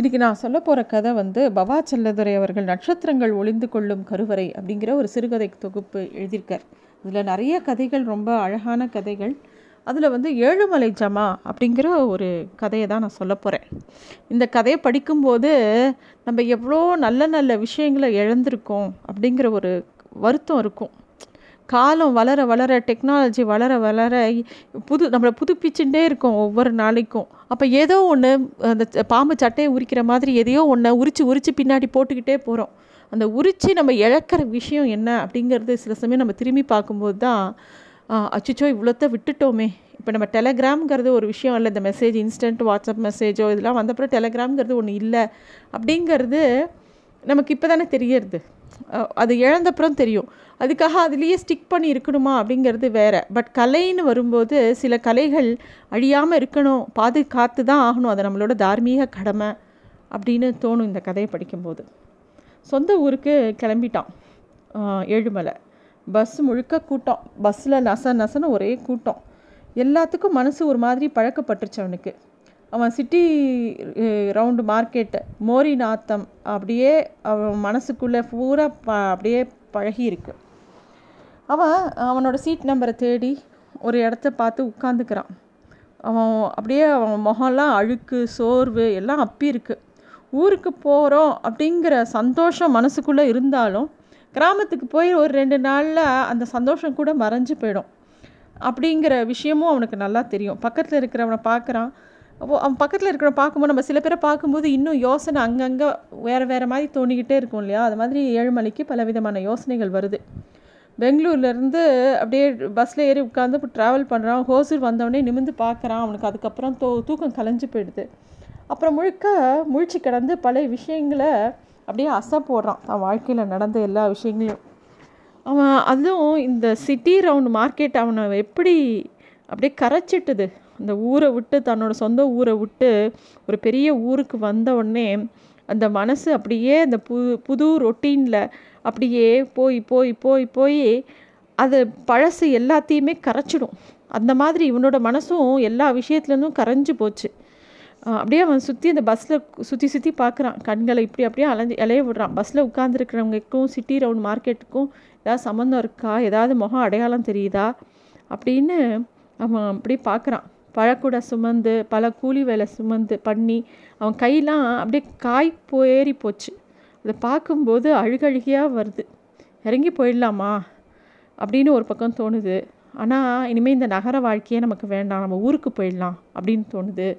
இன்றைக்கி நான் சொல்ல போகிற கதை வந்து பவா செல்லதுரை அவர்கள் நட்சத்திரங்கள் ஒளிந்து கொள்ளும் கருவறை அப்படிங்கிற ஒரு சிறுகதை தொகுப்பு எழுதியிருக்கார். இதில் நிறைய கதைகள் ரொம்ப அழகான கதைகள். அதில் வந்து ஏழுமலை ஜமா அப்படிங்கிற ஒரு கதையை தான் நான் சொல்ல போகிறேன் இந்த கதையை படிக்கும்போது நம்ம எவ்வளோ நல்ல நல்ல விஷயங்களை இழந்திருக்கோம் அப்படிங்கிற ஒரு வருத்தம் இருக்கும். காலம் வளர வளர டெக்னாலஜி வளர வளர புது நம்மளை புதுப்பிச்சுட்டே இருக்கோம் ஒவ்வொரு நாளைக்கும். அப்போ ஏதோ ஒன்று அந்த பாம்பு சட்டையை உரிக்கிற மாதிரி எதையோ ஒன்று உரித்து உரித்து பின்னாடி போட்டுக்கிட்டே போகிறோம் அந்த உரித்து நம்ம இழக்கிற விஷயம் என்ன அப்படிங்கிறது சில சமயம் நம்ம திரும்பி பார்க்கும்போது தான் அச்சுச்சோ இவ்வளோத்த விட்டுட்டோமே. இப்போ நம்ம டெலகிராம்ங்கிறது ஒரு விஷயம் இல்லை. இந்த மெசேஜ் இன்ஸ்டன்ட் வாட்ஸ்அப் மெசேஜோ இதெல்லாம் வந்தப்பறம் டெலகிராம்ங்கிறது ஒன்று இல்லை. அப்படிங்கிறது நமக்கு இப்போ தானே தெரியறது. அது இழந்தப்புறம் தெரியும். அதுக்காக அதுலேயே ஸ்டிக் பண்ணி இருக்கணுமா அப்படிங்கிறது வேறு. பட் கலைன்னு வரும்போது சில கலைகள் அழியாமல் இருக்கணும் பாதுகாத்து தான் ஆகணும். அது நம்மளோட தார்மீக கடமை அப்படின்னு தோணும் இந்த கதையை படிக்கும்போது. சொந்த ஊருக்கு கிளம்பிட்டான் ஏழுமலை. பஸ் முழுக்க கூட்டம். பஸ்ஸில் நச நசன்னு ஒரே கூட்டம். எல்லாத்துக்கும் மனசு ஒரு மாதிரி பழக்கப்பட்டுருச்சு அவனுக்கு. அவன் சிட்டி ரவுண்டு மார்க்கெட்டு மோரி நாத்தம் அப்படியே அவன் மனசுக்குள்ளே பூரா ப அப்படியே பழகியிருக்கு அவன் அவனோட சீட் நம்பரை தேடி ஒரு இடத்த பார்த்து உட்காந்துக்கிறான் அவன் அப்படியே அவன் முகம்லாம் அழுக்கு சோர்வு எல்லாம் அப்பி இருக்கு. ஊருக்கு போகிறோம் அப்படிங்கிற சந்தோஷம் மனசுக்குள்ளே இருந்தாலும் கிராமத்துக்கு போய் ஒரு ரெண்டு நாளில் அந்த சந்தோஷம் கூட மறைஞ்சு போயிடும். அப்படிங்கிற விஷயமும் அவனுக்கு நல்லா தெரியும். பக்கத்தில் இருக்கிறவனை பார்க்குறான். அவன் பக்கத்தில் இருக்கிற பார்க்கும்போது நம்ம சில பேரை பார்க்கும்போது இன்னும் யோசனை அங்கங்கே வேறு வேறு மாதிரி தோணிக்கிட்டே இருக்கும் இல்லையா? அது மாதிரி ஏழுமலைக்கு பல விதமான யோசனைகள் வருது. பெங்களூர்லேருந்து அப்படியே பஸ்ஸில் ஏறி உட்காந்து இப்போ ட்ராவல் பண்ணுறான் ஹோசூர் வந்தவொடனே நிமிந்து பார்க்குறான். அவனுக்கு அதுக்கப்புறம் தோ தூக்கம் கலைஞ்சு போயிடுது. அப்புறம் முழுக்க முழிச்சு கிடந்து பழைய விஷயங்களை அப்படியே அசை போடுறான். தான் வாழ்க்கையில் நடந்த எல்லா விஷயங்களையும். அவன் அதுவும் இந்த சிட்டி ரவுண்ட் மார்க்கெட் அவனை எப்படி அப்படியே கரைச்சிட்டுது. அந்த ஊரை விட்டு தன்னோட சொந்த ஊரை விட்டு ஒரு பெரிய ஊருக்கு வந்த உடனே அந்த மனசு அப்படியே அந்த புது புது ரொட்டீனில் அப்படியே போய் போய் போய் போய் அது பழசு எல்லாத்தையுமே கரைச்சிடும். அந்த மாதிரி இவனோட மனசும் எல்லா விஷயத்துலேருந்தும் கரைஞ்சி போச்சு. அப்படியே அவன் சுற்றி அந்த பஸ்ஸில் சுற்றி சுற்றி பார்க்குறான் கண்களை இப்படி அப்படியே அலைஞ்சி இலைய விடுறான். பஸ்ஸில் உட்காந்துருக்கிறவங்களுக்கும் சிட்டி ரவுண்ட் மார்க்கெட்டுக்கும் ஏதாவது சம்மந்தம் இருக்கா? ஏதாவது முகம் அடையாளம் தெரியுதா? அப்படின்னு அவன் அப்படி பார்க்குறான் பழக்கூட சுமந்து பல கூலி வேலை சுமந்து பண்ணி அவன் கையெல்லாம் அப்படியே காய் போயேறி போச்சு. அதை பார்க்கும்போது அழுகழுகியாக வருது. இறங்கி போயிடலாமா? அப்படின்னு ஒரு பக்கம் தோணுது. ஆனால் இனிமேல் இந்த நகர வாழ்க்கையே நமக்கு வேண்டாம். நம்ம ஊருக்கு போயிடலாம். அப்படின்னு தோணுது.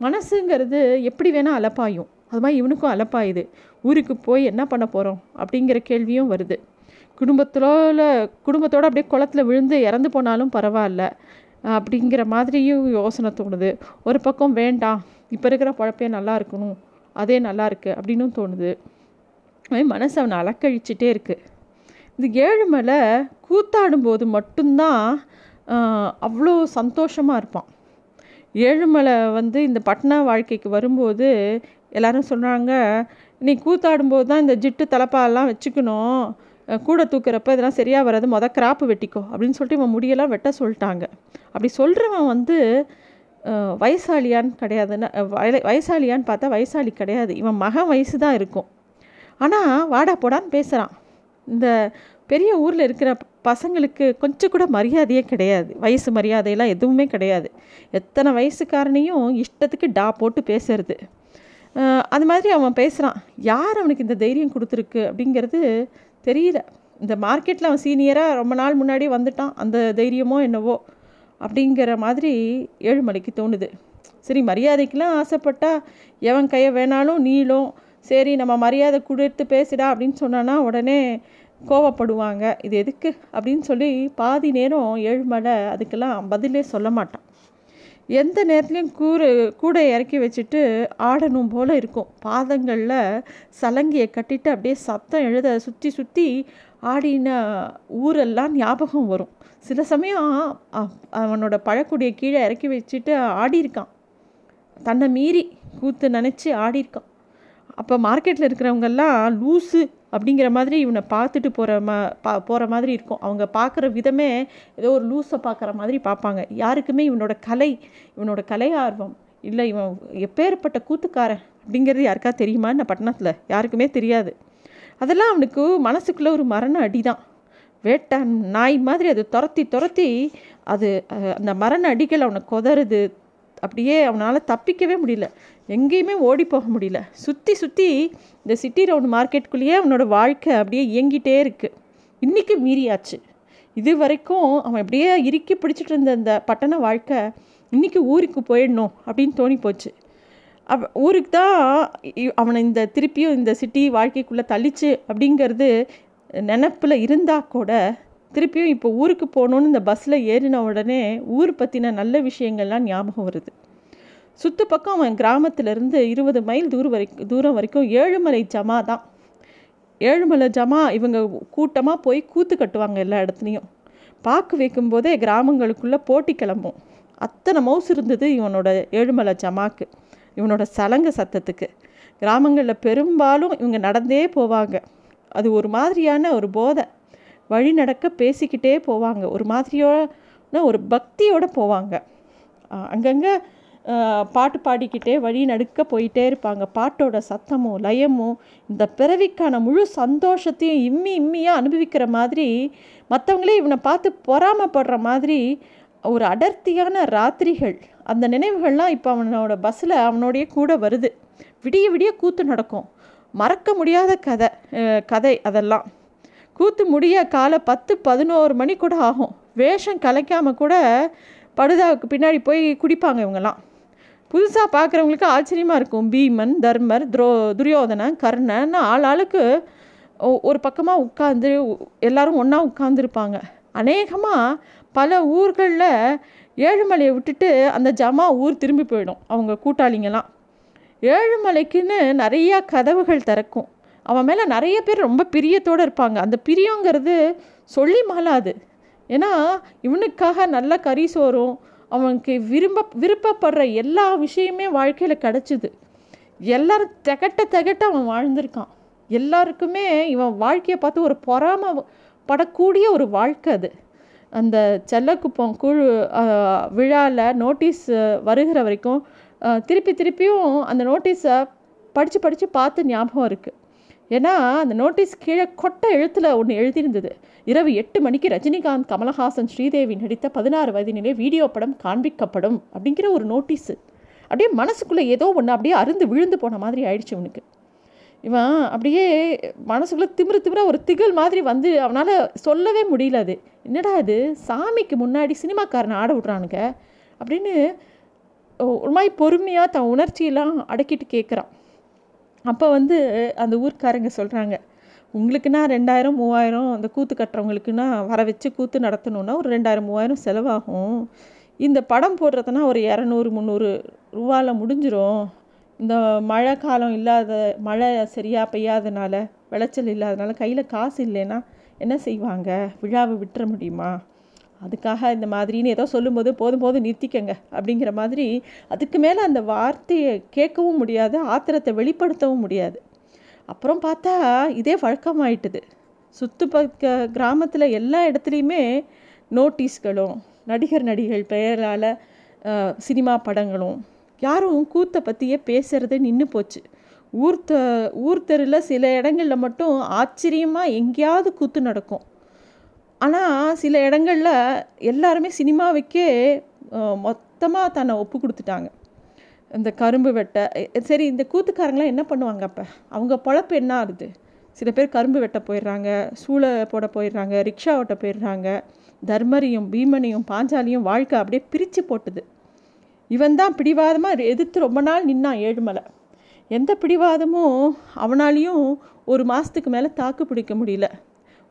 மனசுங்கிறது எப்படி வேணால் அலப்பாயும். அது மாதிரி இவனுக்கும் அலப்பாயுது. ஊருக்கு போய் என்ன பண்ண போகிறோம் அப்படிங்கிற கேள்வியும் வருது. குடும்பத்தோட குடும்பத்தோடு அப்படியே குளத்தில் விழுந்து இறந்து போனாலும் பரவாயில்ல. அப்படிங்கிற மாதிரியும் யோசனை தோணுது. ஒரு பக்கம் வேண்டாம் இப்போ இருக்கிற பழப்பே நல்லா இருக்கணும் அதே நல்லா இருக்குது அப்படின்னும் தோணுது. மனசு அவனை அலக்கழிச்சிட்டே இருக்குது இந்த ஏழுமலை கூத்தாடும்போது மட்டும்தான் அவ்வளோ சந்தோஷமாக இருப்பான். ஏழுமலை வந்து இந்த பட்டண வாழ்க்கைக்கு வரும்போது எல்லாரும் சொல்கிறாங்க நீ கூத்தாடும்போது தான் இந்த ஜிட்டு தலைப்பாலாம் வச்சுக்கணும். கூட தூக்குறப்ப இதெல்லாம் சரியாக வராது மொதல் கிராப்பு வெட்டிக்கோ அப்படின்னு சொல்லிட்டு இவன் முடியெல்லாம் வெட்ட சொல்லிட்டாங்க. அப்படி சொல்கிறவன் வந்து வயசாளியான்னு கிடையாதுன்னா வயசாளியான்னு பார்த்தா வயசாளி கிடையாது. இவன் மகன் வயசு தான் இருக்கும். ஆனால் வாடா போடான்னு பேசுகிறான் இந்த பெரிய ஊரில் இருக்கிற பசங்களுக்கு கொஞ்சம் கூட மரியாதையே கிடையாது. வயசு மரியாதையெல்லாம் எதுவுமே கிடையாது. எத்தனை வயசுக்காரனையும் இஷ்டத்துக்கு டா போட்டு பேசுறது. அது மாதிரி அவன் பேசுகிறான் யார் அவனுக்கு இந்த தைரியம் கொடுத்துருக்கு அப்படிங்கிறது தெரியல. இந்த மார்க்கெட்டில் அவன் சீனியராக ரொம்ப நாள் முன்னாடி வந்துட்டான். அந்த தைரியமோ என்னவோ அப்படிங்கிற மாதிரி ஏழுமலைக்கு தோணுது. சரி மரியாதைக்கெலாம் ஆசைப்பட்டா எவன் கையை வேணாலும் நீளும். சரி நம்ம மரியாதை கொடுத்து பேசிடா அப்படின்னு சொன்னான்னா உடனே கோவப்படுவாங்க. இது எதுக்கு அப்படின்னு சொல்லி பாதி நேரம் ஏழுமலை அதுக்கெல்லாம் பதிலே சொல்ல மாட்டான். எந்த நேரத்துலையும் கூறு கூடை இறக்கி வச்சுட்டு ஆடணும் போல் இருக்கும். பாதங்களில் சலங்கியை கட்டிட்டு அப்படியே சத்தம் எழுத சுற்றி சுற்றி ஆடின ஊரெல்லாம் ஞாபகம் வரும். சில சமயம் அவனோட பழக்கூடிய கீழே இறக்கி வச்சுட்டு ஆடியிருக்கான். தன்னை மீறி கூத்து நினச்சி ஆடியிருக்கான். அப்போ மார்க்கெட்டில் இருக்கிறவங்கெல்லாம் லூஸு அப்படிங்கிற மாதிரி இவனை பார்த்துட்டு போகிற மா பா போகிற மாதிரி இருக்கும். அவங்க பார்க்குற விதமே ஏதோ ஒரு லூஸை பார்க்குற மாதிரி பார்ப்பாங்க. யாருக்குமே இவனோட கலை இவனோட கலை ஆர்வம் இல்லை. இவன் எப்பேற்பட்ட கூத்துக்காரன் அப்படிங்கிறது யாருக்கா தெரியுமா பட்டணத்தில் யாருக்குமே தெரியாது. அதெல்லாம் அவனுக்கு மனசுக்குள்ளே ஒரு மரண அடி தான் வேட்டான் நாய் மாதிரி அது துரத்தி துரத்தி அது அந்த மரண அடிகள் அவனை கொதறுது அப்படியே அவனால் தப்பிக்கவே முடியல. எங்கேயுமே ஓடி போக முடியல. சுற்றி சுற்றி இந்த சிட்டி ரவுண்ட் மார்க்கெட்டுக்குள்ளேயே அவனோட வாழ்க்கை அப்படியே இயங்கிட்டே இருக்குது இன்றைக்கி மீறியாச்சு. இது வரைக்கும் அவன் அப்படியே இறுக்கி பிடிச்சிட்டு இருந்த இந்த பட்டண வாழ்க்கை இன்றைக்கி ஊருக்கு போயிடணும் அப்படின்னு தோணி போச்சு. அவ் ஊருக்கு தான் அவனை இந்த திருப்பியும் இந்த சிட்டி வாழ்க்கைக்குள்ளே தள்ளிச்சு அப்படிங்கிறது நினப்பில் இருந்தால் கூட திருப்பியும் இப்போ ஊருக்கு போகணுன்னு இந்த பஸ்ஸில் ஏறின உடனே ஊர் பற்றின நல்ல விஷயங்கள்லாம் ஞாபகம் வருது. சுற்று பக்கம் அவன் கிராமத்திலேருந்து இருபது மைல் தூரம் வரைக்கும் தூரம் வரைக்கும் ஏழுமலை ஜமா தான். ஏழுமலை ஜமா இவங்க கூட்டமாக போய் கூத்து கட்டுவாங்க எல்லா இடத்துலையும். பார்க்க வைக்கும்போதே கிராமங்களுக்குள்ளே போட்டி கிளம்பும். அத்தனை மவுஸ் இருந்தது இவனோட ஏழுமலை ஜமாக்கு இவனோட சலங்க சத்தத்துக்கு. கிராமங்களில் பெரும்பாலும் இவங்க நடந்தே போவாங்க. அது ஒரு மாதிரியான ஒரு போதை. வழி நடக்க பேசிக்கிட்டே போவாங்க. ஒரு மாதிரியோட ஒரு பக்தியோடு போவாங்க. அங்கங்கே பாட்டு பாடிக்கிட்டே வழி நடுக்க போயிட்டே இருப்பாங்க. பாட்டோட சத்தமும் லயமும் இந்த பிறவிக்கான முழு சந்தோஷத்தையும் இம்மி இம்மியாக அனுபவிக்கிற மாதிரி மற்றவங்களே இவனை பார்த்து பொறாமப்படுற மாதிரி ஒரு அடர்த்தியான ராத்திரிகள் அந்த நினைவுகள்லாம் இப்போ அவனோட பஸ்ஸில் அவனோடைய கூட வருது. விடிய விடிய கூத்து நடக்கும். மறக்க முடியாத கதை கதை அதெல்லாம். கூத்து முடிய காலை பத்து பதினோரு மணி கூட ஆகும். வேஷம் கலைக்காமல் கூட படுதாவுக்கு பின்னாடி போய் குடிப்பாங்க இவங்கெல்லாம். புதுசாக பார்க்குறவங்களுக்கு ஆச்சரியமாக இருக்கும். பீமன் தர்மர் துரோ துரியோதனன் கர்ணன் ஆள் ஆளுக்கு ஒரு பக்கமாக உட்காந்து எல்லோரும் ஒன்றா உட்காந்துருப்பாங்க அநேகமாக பல ஊர்களில் ஏழுமலையை விட்டுட்டு அந்த ஜமா ஊர் திரும்பி போயிடும். அவங்க கூட்டாளிங்கெல்லாம். ஏழுமலைக்குன்னு நிறையா கதவுகள் திறக்கும். அவன் மேலே நிறைய பேர் ரொம்ப பிரியத்தோடு இருப்பாங்க. அந்த பிரியங்கிறது சொல்லி மாலாது ஏன்னா இவனுக்காக நல்ல கறி சோறும் அவனுக்கு விரும்ப விருப்பப்படுற எல்லா விஷயமே வாழ்க்கையில் கிடச்சிது. எல்லோரும் திகட்ட திகட்ட அவன் வாழ்ந்திருக்கான். எல்லாருக்குமே இவன் வாழ்க்கையை பார்த்து ஒரு பொறாம படக்கூடிய ஒரு வாழ்க்கை அது. அந்த செல்லக்குப்பம் குழு விழாவில் நோட்டீஸ் வருகிற வரைக்கும் திருப்பி திருப்பியும் அந்த நோட்டீஸை படித்து படித்து பார்த்து ஞாபகம் இருக்குது ஏன்னா அந்த நோட்டீஸ் கீழே கொட்ட எழுத்தில் ஒன்று எழுதியிருந்தது. இரவு எட்டு மணிக்கு ரஜினிகாந்த் கமலஹாசன் ஸ்ரீதேவி நடித்த பதினாறு வயதினிலே வீடியோ படம் காண்பிக்கப்படும் அப்படிங்கிற ஒரு நோட்டீஸு. அப்படியே மனசுக்குள்ளே ஏதோ ஒன்று அப்படியே அருந்து விழுந்து போன மாதிரி ஆயிடுச்சு உனக்கு இவன் அப்படியே மனசுக்குள்ளே திமிர திமிர ஒரு திகழ் மாதிரி வந்து அவனால் சொல்லவே முடியல அது. என்னடா அது சாமிக்கு முன்னாடி சினிமாக்காரனை ஆட விட்றானுங்க அப்படின்னு ஒரு மாதிரி பொறுமையாக தன் உணர்ச்சியெல்லாம் அடக்கிட்டு கேட்குறான் அப்போ வந்து அந்த ஊர்க்காரங்க சொல்கிறாங்க உங்களுக்குன்னா ரெண்டாயிரம் மூவாயிரம் அந்த கூத்து கட்டுறவங்களுக்குன்னா வர வச்சு கூத்து நடத்தணுன்னா ஒரு ரெண்டாயிரம் மூவாயிரம் செலவாகும். இந்த படம் போடுறதுனா ஒரு இரநூறு முந்நூறு ரூபாவில் முடிஞ்சிடும் இந்த மழை காலம் இல்லாத மழை சரியாக பெய்யாதனால விளைச்சல் இல்லாதனால கையில் காசு இல்லைன்னா என்ன செய்வாங்க? விழாவை விட்டுற முடியுமா? அதுக்காக இந்த மாதிரின்னு ஏதோ சொல்லும்போது போதும் போதும் நிறுத்திக்கங்க அப்படிங்கிற மாதிரி அதுக்கு மேலே அந்த வார்த்தையை கேட்கவும் முடியாது ஆத்திரத்தை வெளிப்படுத்தவும் முடியாது. அப்புறம் பார்த்தா இதே வழக்கமாயிட்டுது. சுற்று பக்க கிராமத்தில் எல்லா இடத்துலையுமே நோட்டீஸ்களும் நடிகர் நடிகள் பெயரால் சினிமா படங்களும் யாரும் கூத்தை பற்றியே பேசுகிறதே நின்று போச்சு. ஊர் ஊர் தெருவில் சில இடங்களில் மட்டும் ஆச்சரியமாக எங்கேயாவது கூத்து நடக்கும். ஆனால் சில இடங்களில் எல்லாருமே சினிமாவுக்கே மொத்தமாக தன்னை ஒப்பு கொடுத்துட்டாங்க. இந்த கரும்பு வெட்ட சரி இந்த கூத்துக்காரங்களாம் என்ன பண்ணுவாங்க அப்போ? அவங்க பொழப்பு என்ன ஆகுது? சில பேர் கரும்பு வெட்ட போயிடுறாங்க சூளை போட போயிடுறாங்க ரிக்ஷா ஓட்ட போயிடுறாங்க. தர்மரையும் பீமனையும் பாஞ்சாலியும் வாழ்க்கை அப்படியே பிரித்து போட்டுது. இவன் தான் பிடிவாதமாக எதிர்த்து ரொம்ப நாள் நின்னான் ஏழுமலை. எந்த பிடிவாதமும் அவனாலையும் ஒரு மாதத்துக்கு மேலே தாக்கு பிடிக்க முடியல.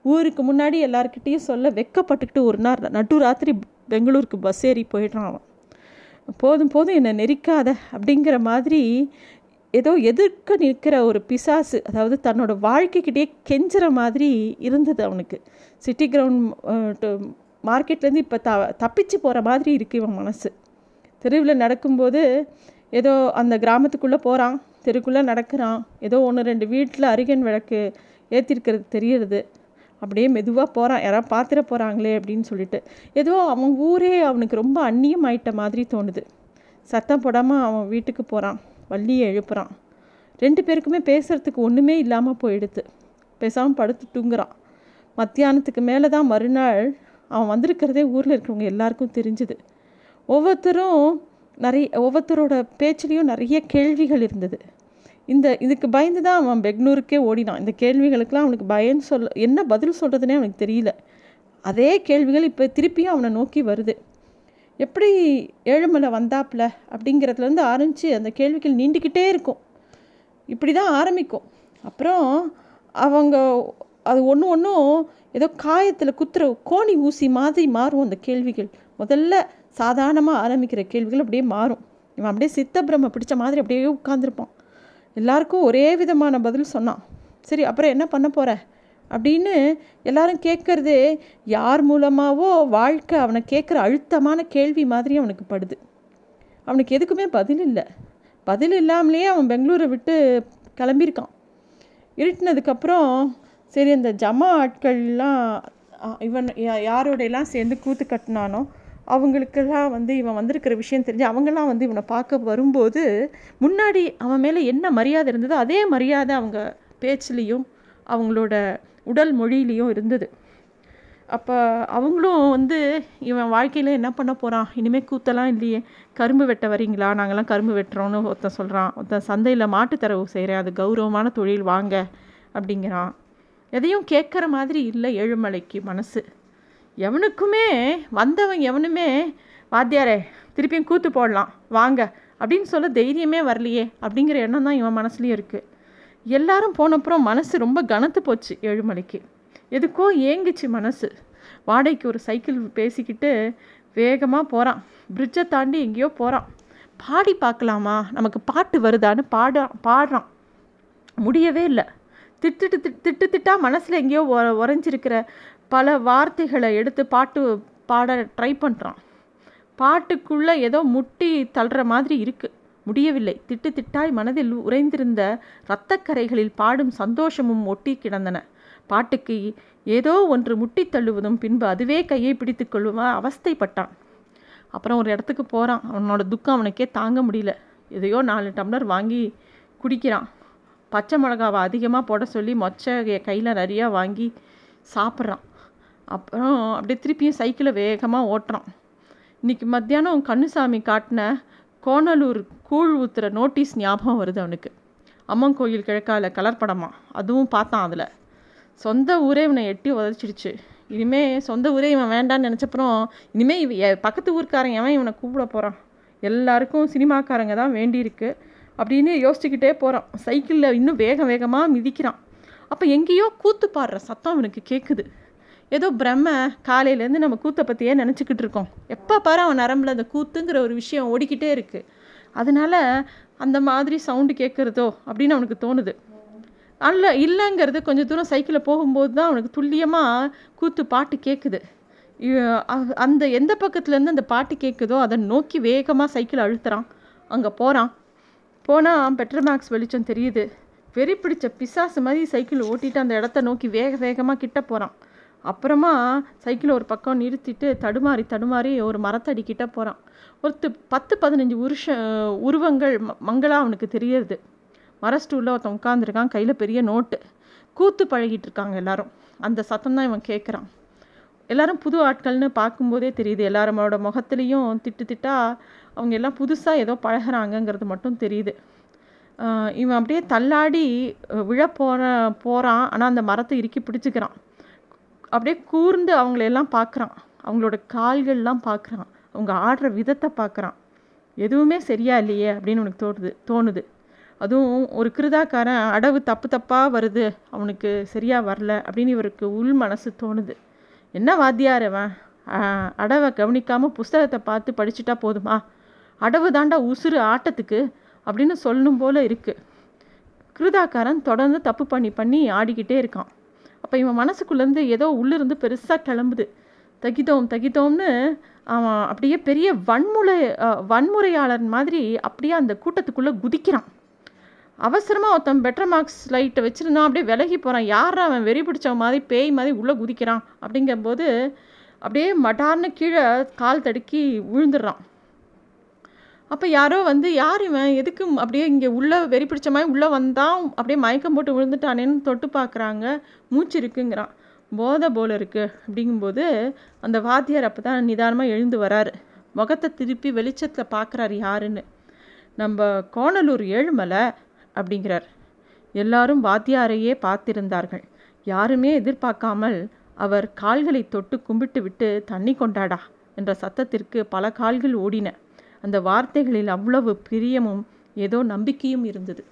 ஊருக்கு முன்னாடி எல்லாருக்கிட்டேயும் சொல்ல வெக்கப்பட்டுக்கிட்டு ஒரு நாள் நட்டு ராத்திரி பெங்களூருக்கு பஸ் ஏறி போயிடுறான் அவன். போதும் போதும் என்னை நெரிக்காத அப்படிங்கிற மாதிரி ஏதோ எதிர்க்க நிற்கிற ஒரு பிசாசு அதாவது தன்னோட வாழ்க்கைக்கிட்டே கெஞ்சுற மாதிரி இருந்தது அவனுக்கு. சிட்டி கிரவுண்ட் மார்க்கெட்லேருந்து இப்போ த தப்பிச்சு போகிற மாதிரி இருக்குது இவன் மனசு. தெருவில் நடக்கும்போது ஏதோ அந்த கிராமத்துக்குள்ளே போகிறான் தெருக்குள்ளே நடக்கிறான். ஏதோ ஒன்று ரெண்டு வீட்டில் அருகன் விளக்கு ஏற்றிருக்கிறது தெரியறது. அப்படியே மெதுவாக போகிறான் யாராவது பார்த்துட போகிறாங்களே அப்படின்னு சொல்லிட்டு. ஏதோ அவன் ஊரே அவனுக்கு ரொம்ப அந்நியம் ஆயிட்ட மாதிரி தோணுது. சத்தம் போடாமல் அவன் வீட்டுக்கு போகிறான் வள்ளியை எழுப்புறான். ரெண்டு பேருக்குமே பேசுகிறதுக்கு ஒன்றுமே இல்லாமல் போயிடுது. பேசாமல் படுத்து தூங்குறான். மத்தியானத்துக்கு மேலே தான் மறுநாள் அவன் வந்திருக்கிறதே ஊரில் இருக்கிறவங்க எல்லாருக்கும் தெரிஞ்சுது. ஒவ்வொருத்தரும் நிறைய ஒவ்வொருத்தரோட பேச்சுலேயும் நிறைய கேள்விகள் இருந்தது. இந்த இதுக்கு பயந்து தான் அவன் பெக்னூருக்கே ஓடினான். இந்த கேள்விகளுக்கெல்லாம் அவனுக்கு பயன்னு சொல்ல என்ன பதில் சொல்கிறதுனே அவனுக்கு தெரியல. அதே கேள்விகள் இப்போ திருப்பியும் அவனை நோக்கி வருது. எப்படி ஏழுமலை வந்தாப்புல அப்படிங்கிறதுலேருந்து ஆரம்பித்து அந்த கேள்விகள் நீண்டுக்கிட்டே இருக்கும். இப்படி தான் ஆரம்பிக்கும். அப்புறம் அவங்க அது ஒன்று ஒன்றும் ஏதோ காயத்தில் குத்துற கோணி ஊசி மாதிரி மாறும் அந்த கேள்விகள். முதல்ல சாதாரணமாக ஆரம்பிக்கிற கேள்விகள் அப்படியே மாறும். இவன் அப்படியே சித்தப்பிரம பிடிச்ச மாதிரி அப்படியே உட்காந்துருப்பான் எல்லாருக்கும் ஒரே விதமான பதில் சொன்னான். சரி அப்புறம் என்ன பண்ண போகிற அப்படின்னு எல்லாரும் கேட்குறது யார் மூலமாகவோ வாழ்க்கை அவனை கேட்குற அழுத்தமான கேள்வி மாதிரி அவனுக்கு படுது. அவனுக்கு எதுக்குமே பதில் இல்லை. பதில் இல்லாமலேயே அவன் பெங்களூரை விட்டு கிளம்பியிருக்கான். இருட்டினதுக்கப்புறம் சரி அந்த ஜமா ஆட்கள்லாம் இவன் யாரோடையெல்லாம் சேர்ந்து கூத்து கட்டினானோ அவங்களுக்கெல்லாம் வந்து இவன் வந்திருக்கிற விஷயம் தெரிஞ்சு அவங்கெல்லாம் வந்து இவனை பார்க்க வரும்போது முன்னாடி அவன் மேலே என்ன மரியாதை இருந்ததோ அதே மரியாதை அவங்க பேச்சுலேயும் அவங்களோட உடல் மொழியிலையும் இருந்தது. அப்போ அவங்களும் வந்து இவன் வாழ்க்கையில் என்ன பண்ண போகிறான் இனிமேல் கூத்தெல்லாம் இல்லையே. கரும்பு வெட்ட வரீங்களா? நாங்கள்லாம் கரும்பு வெட்டுறோன்னு ஒருத்தன் சொல்கிறான் ஒருத்தன் சந்தையில் மாட்டுத்தரவு செய்கிறேன் அது கௌரவமான தொழில் வாங்க. அப்படிங்கிறான். எதையும் கேட்குற மாதிரி இல்லை ஏழுமலைக்கு மனசு. எவனுக்குமே வந்தவன் எவனுமே வாத்தியாரே திருப்பியும் கூத்து போடலாம் வாங்க அப்படின்னு சொல்ல தைரியமே வரலையே அப்படிங்கிற எண்ணம் தான் இவன் மனசுலேயும் இருக்குது எல்லாரும் போனப்புறம் மனசு ரொம்ப கனத்து போச்சு ஏழுமலைக்கு. எதுக்கோ ஏங்குச்சு மனசு. வாடகைக்கு ஒரு சைக்கிள் பேசிக்கிட்டு வேகமாக போகிறான் பிரிட்ஜை தாண்டி எங்கேயோ போகிறான் பாடி பார்க்கலாமா? நமக்கு பாட்டு வருதான்னு பாட பாடுறான். முடியவே இல்லை. திட்டு திட்டு திட்டா மனசில் எங்கேயோ உறைஞ்சிருக்கிற பல வார்த்தைகளை எடுத்து பாட்டு பாட ட்ரை பண்ணுறான் பாட்டுக்குள்ளே ஏதோ முட்டி தள்ளுற மாதிரி இருக்குது முடியவில்லை. திட்டு திட்டாய் மனதில் உறைந்திருந்த இரத்தக்கரைகளில் பாடும் சந்தோஷமும் ஒட்டி கிடந்தன. பாட்டுக்கு ஏதோ ஒன்று முட்டி தள்ளுவதும் பின்பு அதுவே கையை பிடித்து கொள்ளுமா அவஸ்தைப்பட்டான். அப்புறம் ஒரு இடத்துக்கு போகிறான் அவனோட துக்கம் அவனுக்கே தாங்க முடியல. எதையோ நாலு டம்ளர் வாங்கி குடிக்கிறான். பச்சை மிளகாவை அதிகமாக போட சொல்லி மொச்ச கையில் நிறையா வாங்கி சாப்பிட்றான். அப்புறம் அப்படியே திருப்பியும் சைக்கிளை வேகமாக ஓட்டுறான். இன்றைக்கி மத்தியானம் கண்ணுசாமி காட்டின கோணலூர் கூழ் ஊத்துற நோட்டீஸ் ஞாபகம் வருது அவனுக்கு. அம்மன் கோயில் கிழக்கால கலர் படமா. அதுவும் பார்த்தான் அதில். சொந்த ஊரே இவனை எட்டி உதச்சிடுச்சு. இனிமே சொந்த ஊரே இவன் வேண்டான்னு நினச்சப்புறம் இனிமேல் இவ பக்கத்து ஊருக்காரன் எவன் இவனை கூப்பிட போகிறான் எல்லாருக்கும் சினிமாக்காரங்க தான் வேண்டியிருக்கு அப்படின்னு யோசிச்சுக்கிட்டே போகிறான் சைக்கிளில் இன்னும் வேக வேகமாக மிதிக்கிறான். அப்போ எங்கேயோ கூத்து பாடுற சத்தம் அவனுக்கு கேட்குது ஏதோ பிரம்ம காலையிலேருந்து நம்ம கூத்தை பற்றியே நினச்சிக்கிட்டு இருக்கோம். எப்போ பாரு அவன் நரம்பில் அந்த கூத்துங்கிற ஒரு விஷயம் ஓடிக்கிட்டே இருக்குது அதனால் அந்த மாதிரி சவுண்டு கேட்குறதோ அப்படின்னு அவனுக்கு தோணுது. அல்ல இல்லைங்கிறது கொஞ்சம் தூரம் சைக்கிளில் போகும்போது தான் அவனுக்கு துல்லியமாக கூத்து பாட்டு கேட்குது அந்த எந்த பக்கத்துலேருந்து அந்த பாட்டு கேட்குதோ அதை நோக்கி வேகமாக சைக்கிள் அழுத்துறான். அங்கே போகிறான் போனால் பெட்ரோமேக்ஸ் வெளிச்சம் தெரியுது. வெறி பிடிச்ச பிசாசு மாதிரி சைக்கிள் ஓட்டிட்டு அந்த இடத்த நோக்கி வேக வேகமாக கிட்ட போகிறான் அப்புறமா சைக்கிளை ஒரு பக்கம் நிறுத்திட்டு தடுமாறி தடுமாறி ஒரு மரத்தடிக்கிட்ட போகிறான் ஒருத்து பத்து பதினஞ்சு உருஷ உருவங்கள் மங்களாக அவனுக்கு தெரியறது. மர ஸ்டூலில் ஒருத்தன் உட்காந்துருக்கான் கையில் பெரிய நோட்டு. கூத்து பழகிட்டு இருக்காங்க எல்லாரும். அந்த சத்தம் தான் இவன் கேட்குறான் எல்லாரும் புது ஆட்கள்னு பார்க்கும்போதே தெரியுது எல்லாரோட முகத்துலேயும் திட்டு திட்டா அவங்க எல்லாம் புதுசாக ஏதோ பழகிறாங்கங்கிறது மட்டும் தெரியுது. இவன் அப்படியே தள்ளாடி விழ போகிற போகிறான் ஆனால் அந்த மரத்தை இறுக்கி பிடிச்சிக்கிறான். அப்படியே கூர்ந்து அவங்களையெல்லாம் பார்க்குறான். அவங்களோட கால்கள்லாம் பார்க்குறான். அவங்க ஆடுற விதத்தை பார்க்குறான். எதுவுமே சரியா இல்லையே அப்படின்னு உனக்கு தோணுது தோணுது. அதுவும் ஒரு கிருதாக்காரன் அடவு தப்பு தப்பாக வருது அவனுக்கு சரியாக வரல அப்படின்னு இவருக்கு உள் மனசு தோணுது. என்ன வாத்தியார் அவன் அடவை கவனிக்காமல் புஸ்தகத்தை பார்த்து படிச்சுட்டா போதுமா? அடவு தாண்டா உசுறு ஆட்டத்துக்கு அப்படின்னு சொல்லணும் போல் இருக்குது கிருதாக்காரன் தொடர்ந்து தப்பு பண்ணி பண்ணி ஆடிக்கிட்டே இருக்கான். அப்போ இவன் மனசுக்குள்ளேருந்து ஏதோ உள்ளிருந்து பெருசாக கிளம்புது. தகிதோம் தகிதோம்னு அவன் அப்படியே பெரிய வன்முறை வன்முறையாளர் மாதிரி அப்படியே அந்த கூட்டத்துக்குள்ளே குதிக்கிறான். அவசரமாக ஒருத்தன் பெட்டர் மார்க்ஸ் லைட்டை வச்சுருந்தான் அப்படியே விலகி போகிறான் யார் அவன் வெறி பிடிச்ச மாதிரி பேய் மாதிரி உள்ளே குதிக்கிறான். அப்படிங்கும்போது அப்படியே மட்டார்னு கீழே கால் தடுக்கி விழுந்துடுறான். அப்போ யாரோ வந்து யார் இவன்? எதுக்கு அப்படியே இங்கே உள்ளே வெறி பிடிச்ச மாதிரி உள்ளே வந்தான் அப்படியே மயக்கம் போட்டு விழுந்துட்டானேன்னு தொட்டு பார்க்குறாங்க மூச்சு இருக்குங்கிறான். போதை போல இருக்கு. அப்படிங்கும்போது அந்த வாத்தியார் அப்போ தான் நிதானமாக எழுந்து வராரு. முகத்தை திருப்பி வெளிச்சத்தில் பார்க்குறாரு யாருன்னு. நம்ம கோணலூர் ஏழுமலை அப்படிங்கிறார். எல்லாரும் வாத்தியாரையே பார்த்திருந்தார்கள். யாருமே எதிர்பார்க்காமல் அவர் கால்களை தொட்டு கும்பிட்டு விட்டு தண்ணி கொண்டாடா என்ற சத்தத்திற்கு பல கால்கள் ஓடின. அந்த வார்த்தைகளில் அவ்வளவு பிரியமும் ஏதோ நம்பிக்கையும் இருந்தது.